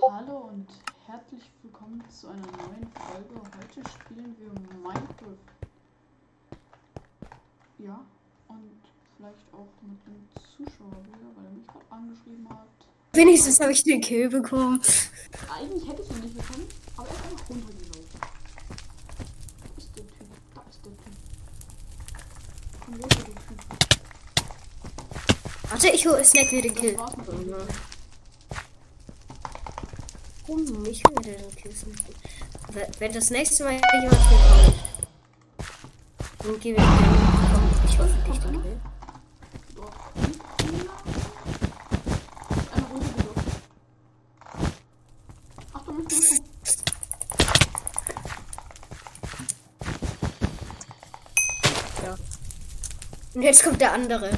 Hallo und herzlich willkommen zu einer neuen Folge. Heute spielen wir Minecraft. Ja, und vielleicht auch mit dem Zuschauer wieder, weil er mich gerade angeschrieben hat. Wenigstens habe ich den Kill bekommen. Eigentlich hätte ich ihn nicht bekommen, aber er ist einfach runtergelaufen. Wo ist der Typ? Da ist der Typ. Komm, wo ist der Typ? Warte, ich hole Snack mir den Kill. war's mit dem Video. Warum? Ich mir den snacken. Wenn- das nächste Mal jemand bekommt, dann gebe ich dir ich runtergelaufen. Achtung, Achtung. Ja. Und jetzt kommt der andere.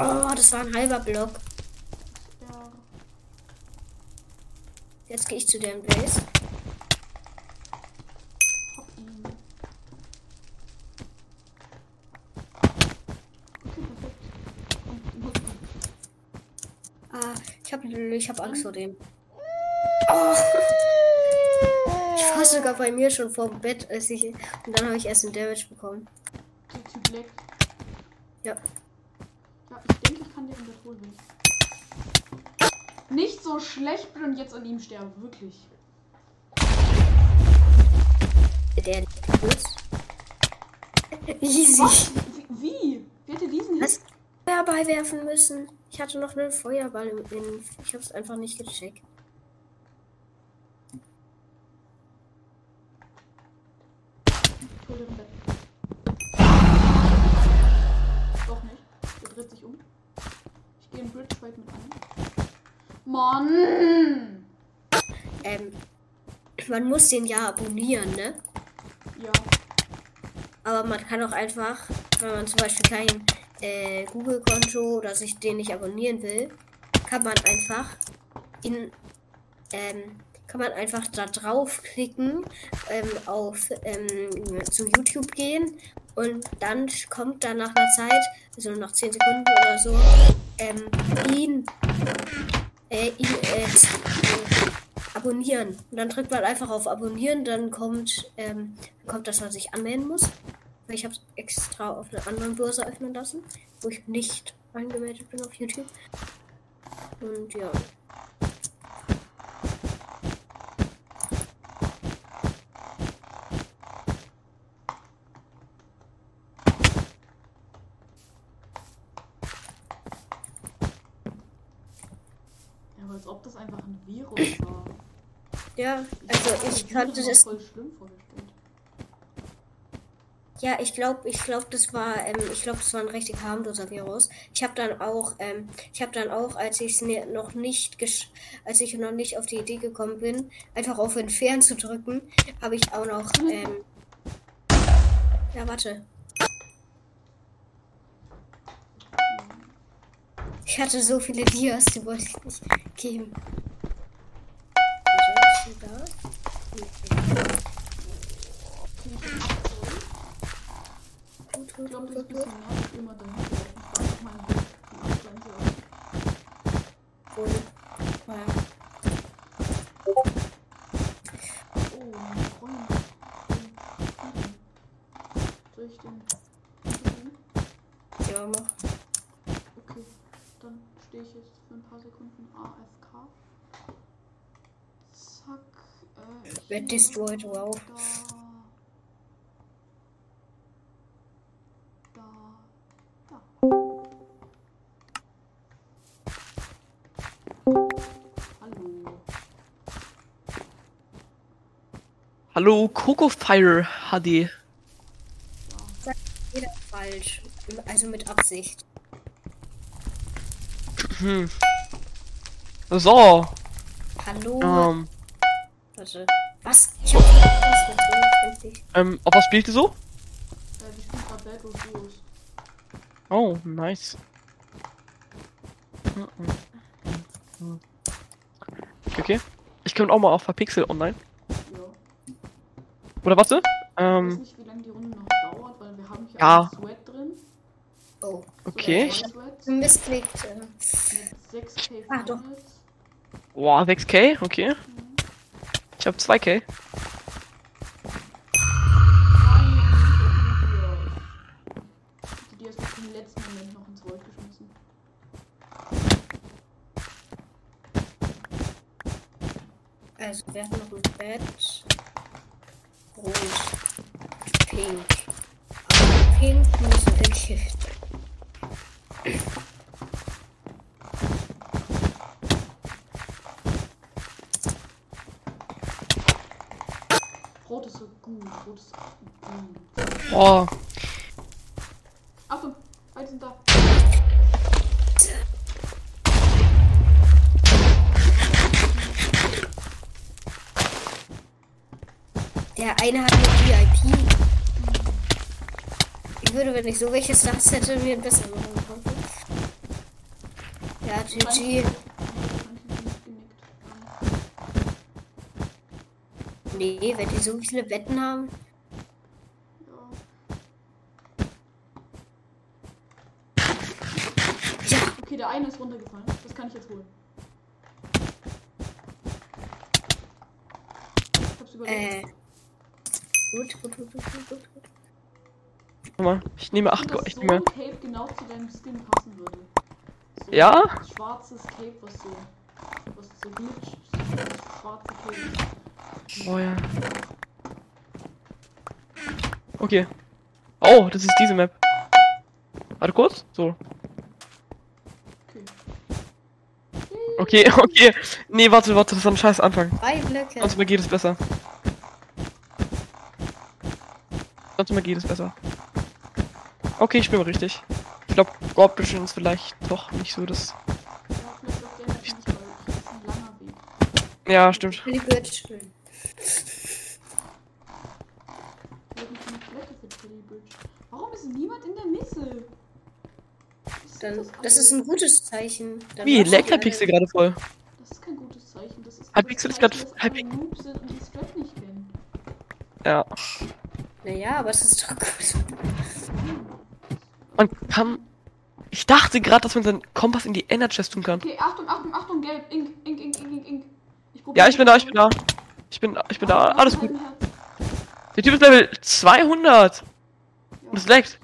Oh, das war ein halber Block. Ja. Jetzt gehe ich zu muss man. Ah, ich habe ich hab Angst vor dem. Oh. Ich war sogar bei mir schon vor dem Bett, als ich. Und dann habe ich erst einen Damage bekommen. Ja. Kann dir den holen. Nicht so schlecht bin und jetzt an ihm sterbe, wirklich. Der. Easy. Was? Wie? Wie? Wie hätte diesen Hit? Was? Feuerball werfen müssen. Ich hatte noch einen Feuerball im in. Ich habe es einfach nicht gecheckt. Mann! Ähm, man muss den ja abonnieren, ne? Ja. Aber man kann auch einfach, wenn man zum Beispiel kein äh, Google-Konto oder sich den nicht abonnieren will, kann man einfach in ähm, kann man einfach da draufklicken, ähm, auf ähm, zu YouTube gehen und dann kommt dann nach einer Zeit, also nach 10 Sekunden oder so, ähm, ihn, äh, ihn äh, abonnieren. Und dann drückt man einfach auf Abonnieren, dann kommt, ähm, kommt, dass man sich anmelden muss. Ich habe es extra auf einer anderen Börse öffnen lassen, wo ich nicht angemeldet bin auf YouTube. Und ja. Ob das einfach ein Virus war. Ja, also ich das kannte das. voll schlimm vorgestellt. Ja, ich glaube, ich glaube, das war, ähm, ich glaube, das war ein richtig harmloser Virus. Ich habe dann auch, ähm, ich habe dann auch, als ich es noch nicht, gesch als ich noch nicht auf die Idee gekommen bin, einfach auf Entfernen zu drücken, habe ich auch noch, ähm, ja, warte. Ich hatte so viele Dias, die wollte ich nicht geben. Ich gut, glaube, immer. Ich Abstand hier ist. Cool. Ja. Oh, mein Freund. Soll ich den? Ja, mach. Okay, dann stehe ich jetzt für ein paar Sekunden AFK. Zack. Äh, Red hier, destroyed, wow. Da. Da. Da. Hallo. Hallo, Coco Fire HD. Jeder falsch. Also mit Absicht. So, Hallo. ähm, Warte. Was? Ich hab was endlich. ähm, auf was spielt ihr so? Äh, gerade Bad of Duos. Oh, nice. Okay, okay. Ich komme auch mal auf Pixel online. Ja. Oder warte? Ich weiß Ähm, nicht, wie lange die Runde noch dauert, weil wir haben hier Ja. einen Sweat drin. Oh. So Okay. Sweat. Missklickt. Mit 6k Ah, doch. Boah, 6k, okay. Ich hab 2k. Die hast du im letzten Moment noch ins Volt geschmissen. Also, wir haben noch ein Bett. Rot. Pink. Aber pink muss in Gift. Rot ist so gut. Rot ist gut. Boah. Achtung, beide sind da. Der eine hat eine VIP. Ich würde, wenn ich so welche Stars hätte, mir ein besser machen können. Ja, GG. Nee, das kann ich nicht genickt. Nee, wenn die so viele Wetten haben. Ja. Okay, der eine ist runtergefallen. Das kann ich jetzt holen. Ich hab's überlebt. äh. Gut, gut, gut, gut, gut, gut. gut. Guck mal, ich nehme 8 Und Go dass ich so nehme. Cape genau zu deinem Skin passen würde. So Ja? ein Schwarzes Cape, was so. Was so glitscht. So schwarze Cape. Oh ja. Okay. Oh, das ist diese Map. Warte kurz. So. Okay. Okay, okay. Nee, warte, warte, das ist ein scheiß Anfang. Drei Blöcke. Sonst mal geht es besser. Sonst mal geht es besser. Okay, ich bin richtig. Ich glaube, Gorpischen ist vielleicht doch nicht so das. Ja, vielleicht auf der Map nicht, weil das ist ein langer Weg. Ja, stimmt. Really good. Wir haben keine Toilette für Tilly Bridge. Warum ist niemand in der Mitte? Was ist Dann, das ist ein gutes Zeichen. Dann Wie, leckt der Pixel gerade voll. Das ist kein gutes Zeichen. Das ist Hypixel das ist sind und die Strat nicht kennen. Ja. Naja, aber es ist doch gut. Man kann. Ich dachte gerade, dass man seinen Kompass in die Ender Chest tun kann. Okay, Achtung, Achtung, Achtung, gelb. Ink, ink, ink, ink, ink, ink. Ja, ich bin da, ich bin da. Ich bin, ich bin da. Alles gut. Der Typ ist Level 200. Und es leckt.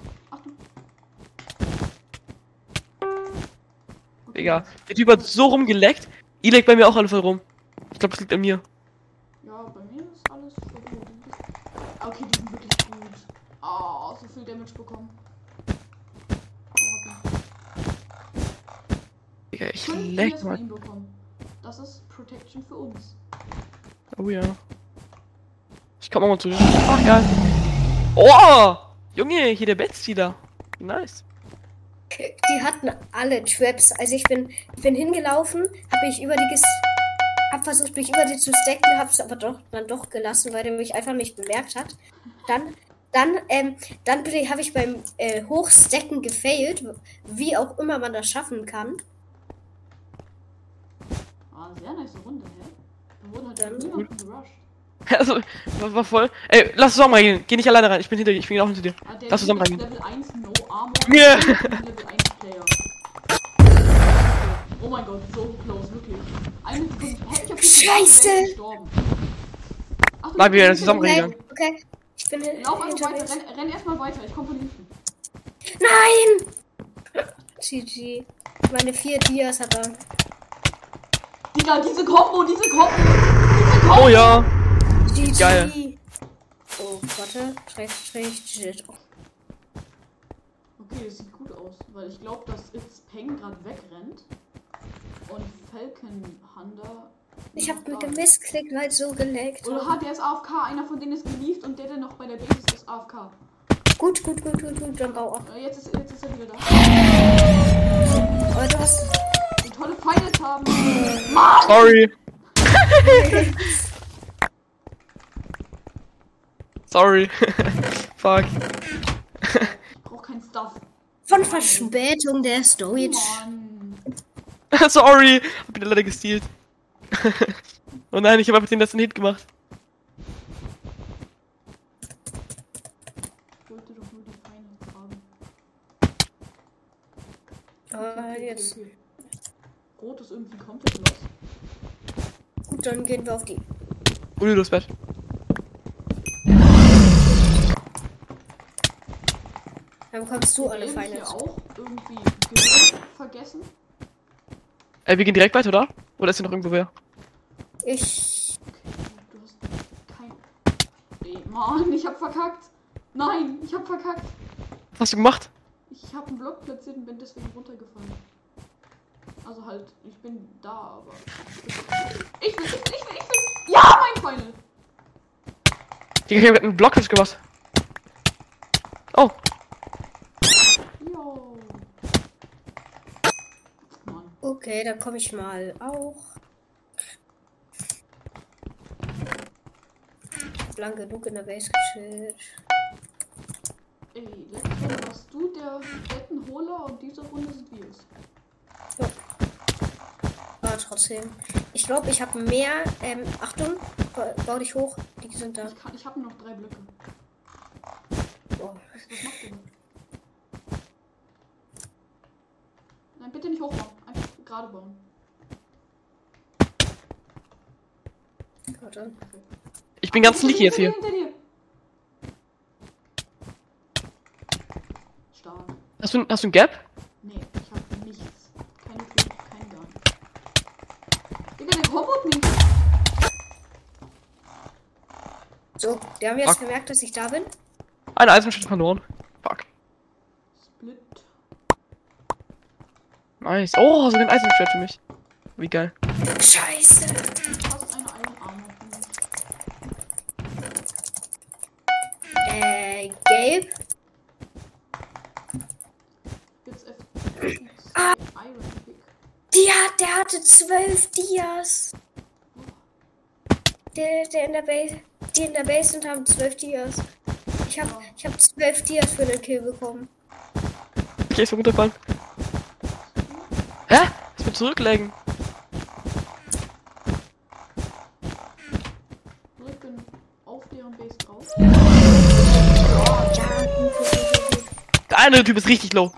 Digga. Der Typ hat so rumgeleckt. Ihr leckt bei mir auch alle voll rum. Ich glaube, das liegt an mir. Ja, bei mir ist alles so gut. Ah, Okay, die sind wirklich gut. Ah, so viel Damage bekommen. Oh. Digga, ich leck mal. Das ist Protection für uns. Oh ja. Ich komm auch mal zu dir. Ach ja. Oh! Junge, hier der Bettstealer. Nice. Die hatten alle Traps. Also ich bin, ich bin hingelaufen, habe ich über die ges hab versucht, mich über die zu stacken, hab's aber doch dann doch gelassen, weil der mich einfach nicht bemerkt hat. Dann, dann, ähm, dann habe ich beim äh, Hochstacken gefailt, wie auch immer man das schaffen kann. Ah, sehr nice Runde, hä? Da wurde halt Dann- gerusht. Also, war, war voll. Ey, lass zusammen reingehen. Geh nicht alleine rein. Ich bin hinter dir. Ich bin auch hinter dir. Ah, Lass zusammen reingehen. Level 1 No Armor. Ja. und Level 1 Player. Oh mein Gott, so close, wirklich. Eine Sekunde. Hä, ich hab nicht Scheiße. Achtung, Bleib wieder hinter zusammen mir. rein. Okay, okay. Ich bin hin- Lauf einfach hinter weiter, renn, renn erstmal weiter, ich komm von hinten. Nein! GG. Meine vier Dias hat er. Digga, diese Combo, diese Combo! Diese Combo! Oh ja. GG. Geil. Oh, warte. Schräg, schräg, shit. Oh, Okay, das sieht gut aus, weil ich glaube, dass It's Peng gerade wegrennt. Und Falcon Hunter. Ich hab mit dem. Missklick halt so geleckt. Oder hat der ist AFK, einer von denen ist gelieft und der, der noch bei der Base ist, ist AFK. Gut, gut, gut, gut, gut. Dann bau ab. Äh, jetzt, ist, jetzt ist er wieder da. Aber du hast. Die tolle Finals haben. Sorry. Sorry. Fuck. Ich brauch kein Stuff. Von Verspätung der Storage. Mann. Sorry. Hab ihn leider gestealt. oh nein, ich habe einfach den letzten Hit gemacht. Ich wollte doch nur die Finals haben. Aber jetzt. Rot ist irgendwie komplett los. Gut, dann gehen wir auf die. Uli, das Bett. Dann bekommst du alle Feinde. auch irgendwie Gehirn vergessen. Ey, wir gehen direkt weiter, oder? Oder ist hier noch irgendwo wer? Ich. Okay, du hast kein. Ey, Mann, ich hab verkackt. Nein, ich hab verkackt. Was hast du gemacht? Ich hab einen Block platziert und bin deswegen runtergefallen. Also halt, ich bin da, aber. Ich will, ich will, ich will, ich will. Ja, mein Final! Digga, ich hab einen Blockfisch gemacht. Oh, Jo. Mann. Okay, dann komme ich mal auch. Lang genug in der Base gechillt. Ey, letzte Runde warst du der Bettenholer und diese Runde sind wir es. Aber trotzdem. Ich glaube, ich habe mehr. Ähm, Achtung, ba- bau dich hoch. Die sind da. Ich, kann- ich habe nur noch drei Blöcke. Oh. Was, was macht ihr denn? Nein, bitte nicht hochbauen. Gerade bauen. Warte. ich bin ganz sneaky jetzt hier. Hinter dir. Stark. Hast du, hast du ein Gap? Nee, ich hab nichts. Keine Tür, kein nichts. Digga, der Robot nicht. So, die haben jetzt Fuck. gemerkt, dass ich da bin. Eine Eisenschütte verloren. Fuck. Split. Nice. Oh, sogar ein Eisenschwert für mich. Wie geil. Scheiße. Äh, gelb. Ah. Die hat, der hatte zwölf Dias. Der, der in der Base, die in der Base sind, haben zwölf Dias. Ich hab, ich hab zwölf Dias für den Kill bekommen. Okay, ist so runterfallen. Zurücklegen. Bin auf deren Base drauf. Der eine Typ ist richtig low.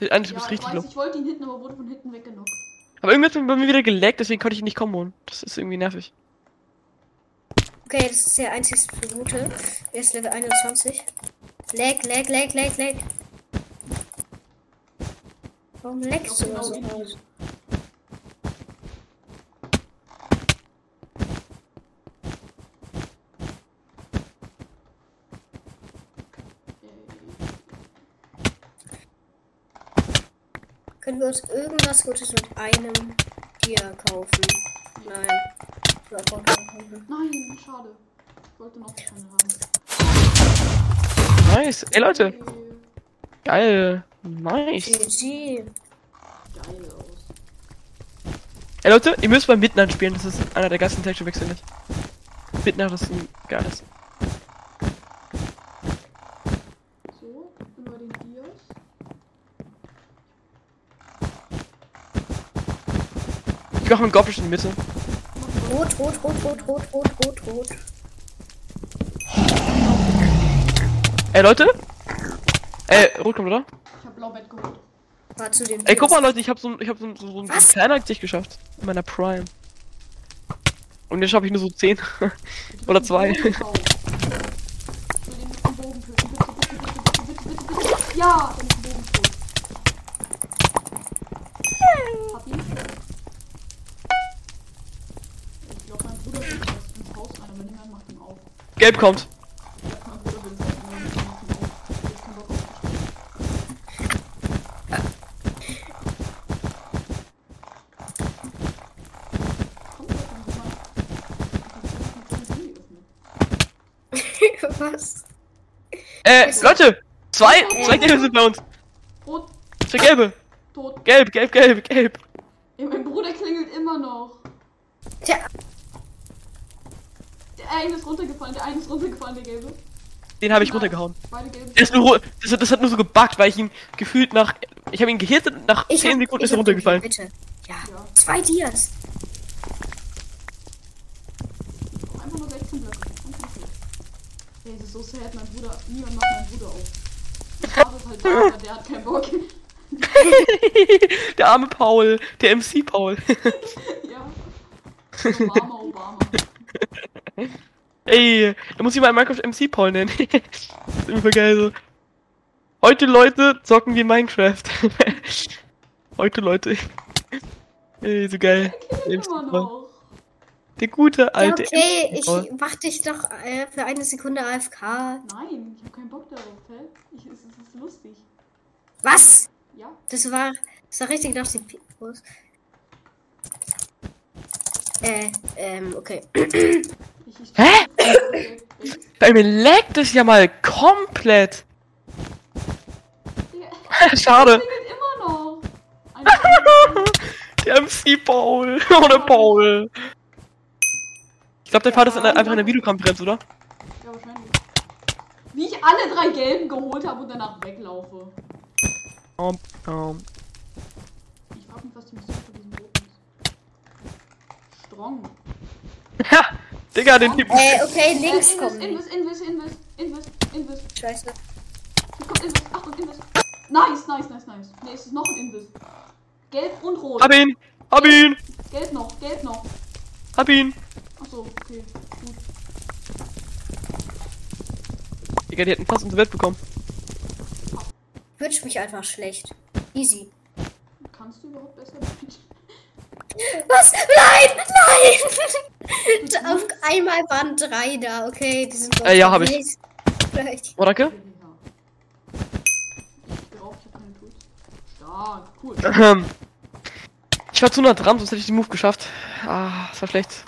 Der eine Typ Ja, ist ich richtig weiß, low. ich wollte ihn hitten, aber wurde von hinten weggenockt. Aber irgendwie hat bei mir wieder geleckt, deswegen konnte ich ihn nicht komboen. Das ist irgendwie nervig. Okay, das ist der einzigste Gute. Er ist Level 21. Lag, lag, lag, lag, lag. Warum lagst du so in aus? Können wir uns irgendwas Gutes mit einem Tier kaufen? Nein. Nein, schade. Ich wollte noch keine haben. Nice. Ey Leute, geil. Nice. GG. Geil aus. Ey Leute, ihr müsst beim Midnight spielen. Das ist einer der geilsten Texture-Wechsel nicht. Midnight ist ein geiles. So, ich bin bei den Dias. Ich mache einen Goblin in die Mitte. Rot, rot, rot, rot, rot, rot, rot, rot. Ey Leute. Ey, rot kommt, oder? Ich hab Blaubett geholt. War zu den Ey, guck mal Leute, ich habe so, ich hab so, ein- so, so ein kleiner Gesicht geschafft. In meiner Prime. Und jetzt schaffe ich nur so 10. Oder zwei. Ich will den mit dem Bogen töten. Bitte, bitte, bitte, bitte, bitte, bitte, bitte, bitte. Ja, der mit dem Bogen tot. Hab ihn. Ich glaube, mein Bruder will erst ins Haus rein, aber niemand macht ihn auf. Gelb kommt. Ich glaub, mein Bruder will ins Haus rein, aber niemand macht ihn auf. Ich hab keinen Bock auf das Spiel. Kommt doch dann jemand. Ich hab gesagt, man kann Handy öffnen. Was? Äh, Leute. Zwei, zwei Gelbe sind bei uns. Rot, Zwei Gelbe. tot. Gelb, gelb, gelb, gelb. Ey, mein Bruder klingelt immer noch. Tja, eine ist runtergefallen, der eine ist runtergefallen, der gelbe. Den habe ich Nice. runtergehauen. Beide. Der ist nur, das, hat- das hat nur so gebuggt, weil ich ihn gefühlt nach. Ich habe ihn gehittet und nach ich 10 hab, Sekunden ich ist er runtergefallen. Bitte. Ja. Ja. Zwei Dias. Einfach nur 16 Blöcke. Und das ist Ey, so sad, mein Bruder. Niemand macht meinen Bruder auf. Der Vater ist halt da, aber der hat keinen Bock. der arme Paul, der MC Paul. Ja. Obama, Obama. Ey, da muss ich mal Minecraft MC Paul nennen. das ist voll geil so. Heute Leute zocken wir Minecraft. Heute Leute. Ey, so geil. Der MC Immer Paul. noch. Der gute Ja, alte okay, MC ich Paul. mach dich doch äh, für eine Sekunde AFK. Nein, ich habe keinen Bock darauf, hä? Ich, es, ist- es ist lustig. Was? Ja? Das war, das war richtig nach dem Pikos. Äh, ähm, okay. Hä? Bei mir laggt es ja mal komplett. Digga, Schade. immer noch. Der MC Paul. Oder Paul. Ich glaube, der Vater ist einfach in der Videokonferenz, oder? Ja, wahrscheinlich. Wie ich alle drei gelben geholt habe und danach weglaufe. Um, um. Ich frag mich, was die Mission für diesen roten ist. Strong. Ha! Digga, den Typen. Äh, okay, links äh, die. Invis, Invis, Invis, Invis, Invis. Scheiße. Hier kommt Invis. Achtung, Invis. Nice, nice, nice, nice. Ne, es ist noch ein Invis. Gelb und rot. Hab ihn! Hab ihn! Gelb noch, gelb noch. Hab ihn! Achso, okay. Gut. Digga, die hätten fast unsere Welt bekommen. Wünsch mich einfach schlecht. Easy. Kannst du überhaupt besser? Was? Nein! Nein! Auf einmal waren drei da, okay. Die sind Äh, ja, hab ich. ich. Vielleicht. Oh, danke. Cool. Ähm. Ich war zu nah dran, sonst hätte ich den Move geschafft. Ah, das war schlecht.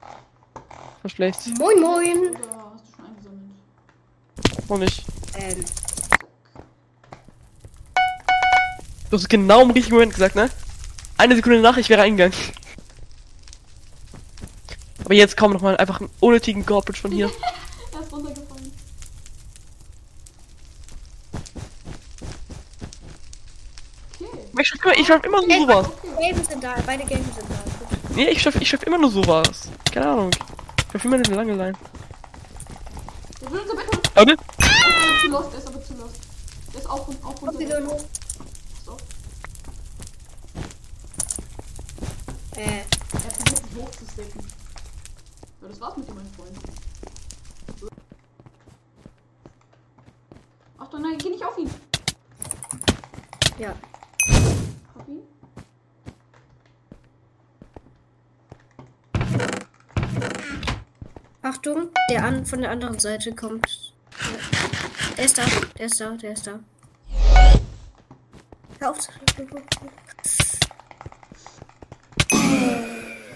Das war schlecht. Moin, moin. Oder hast du schon eingesammelt? Noch nicht. Ähm, Du hast genau im richtigen Moment gesagt, ne? Eine Sekunde nach, ich wäre eingegangen. Aber jetzt kommt noch mal einfach einen unnötigen Garbage von hier. Er ist runtergefallen. Okay. Aber Ich schaff immer, ich schaff immer nur sowas. Games sind da, beide Games sind da. Nee, ich schaff, ich schaff immer nur sowas. Keine Ahnung. Ich schaff immer eine lange Line. Der will unser Bett holen. Der ist aber zu lost, der ist aber zu lost. Der ist auch, auch runter. wieder hoch. So. Äh, Er versucht sich hochzustecken. Ja, das war's mit dir, mein Freund. Achtung, nein, geh nicht auf ihn. ja. Hab ihn. Achtung, der an, von der anderen Seite kommt. Der ist da, der ist da, der ist da. Hör auf. zu-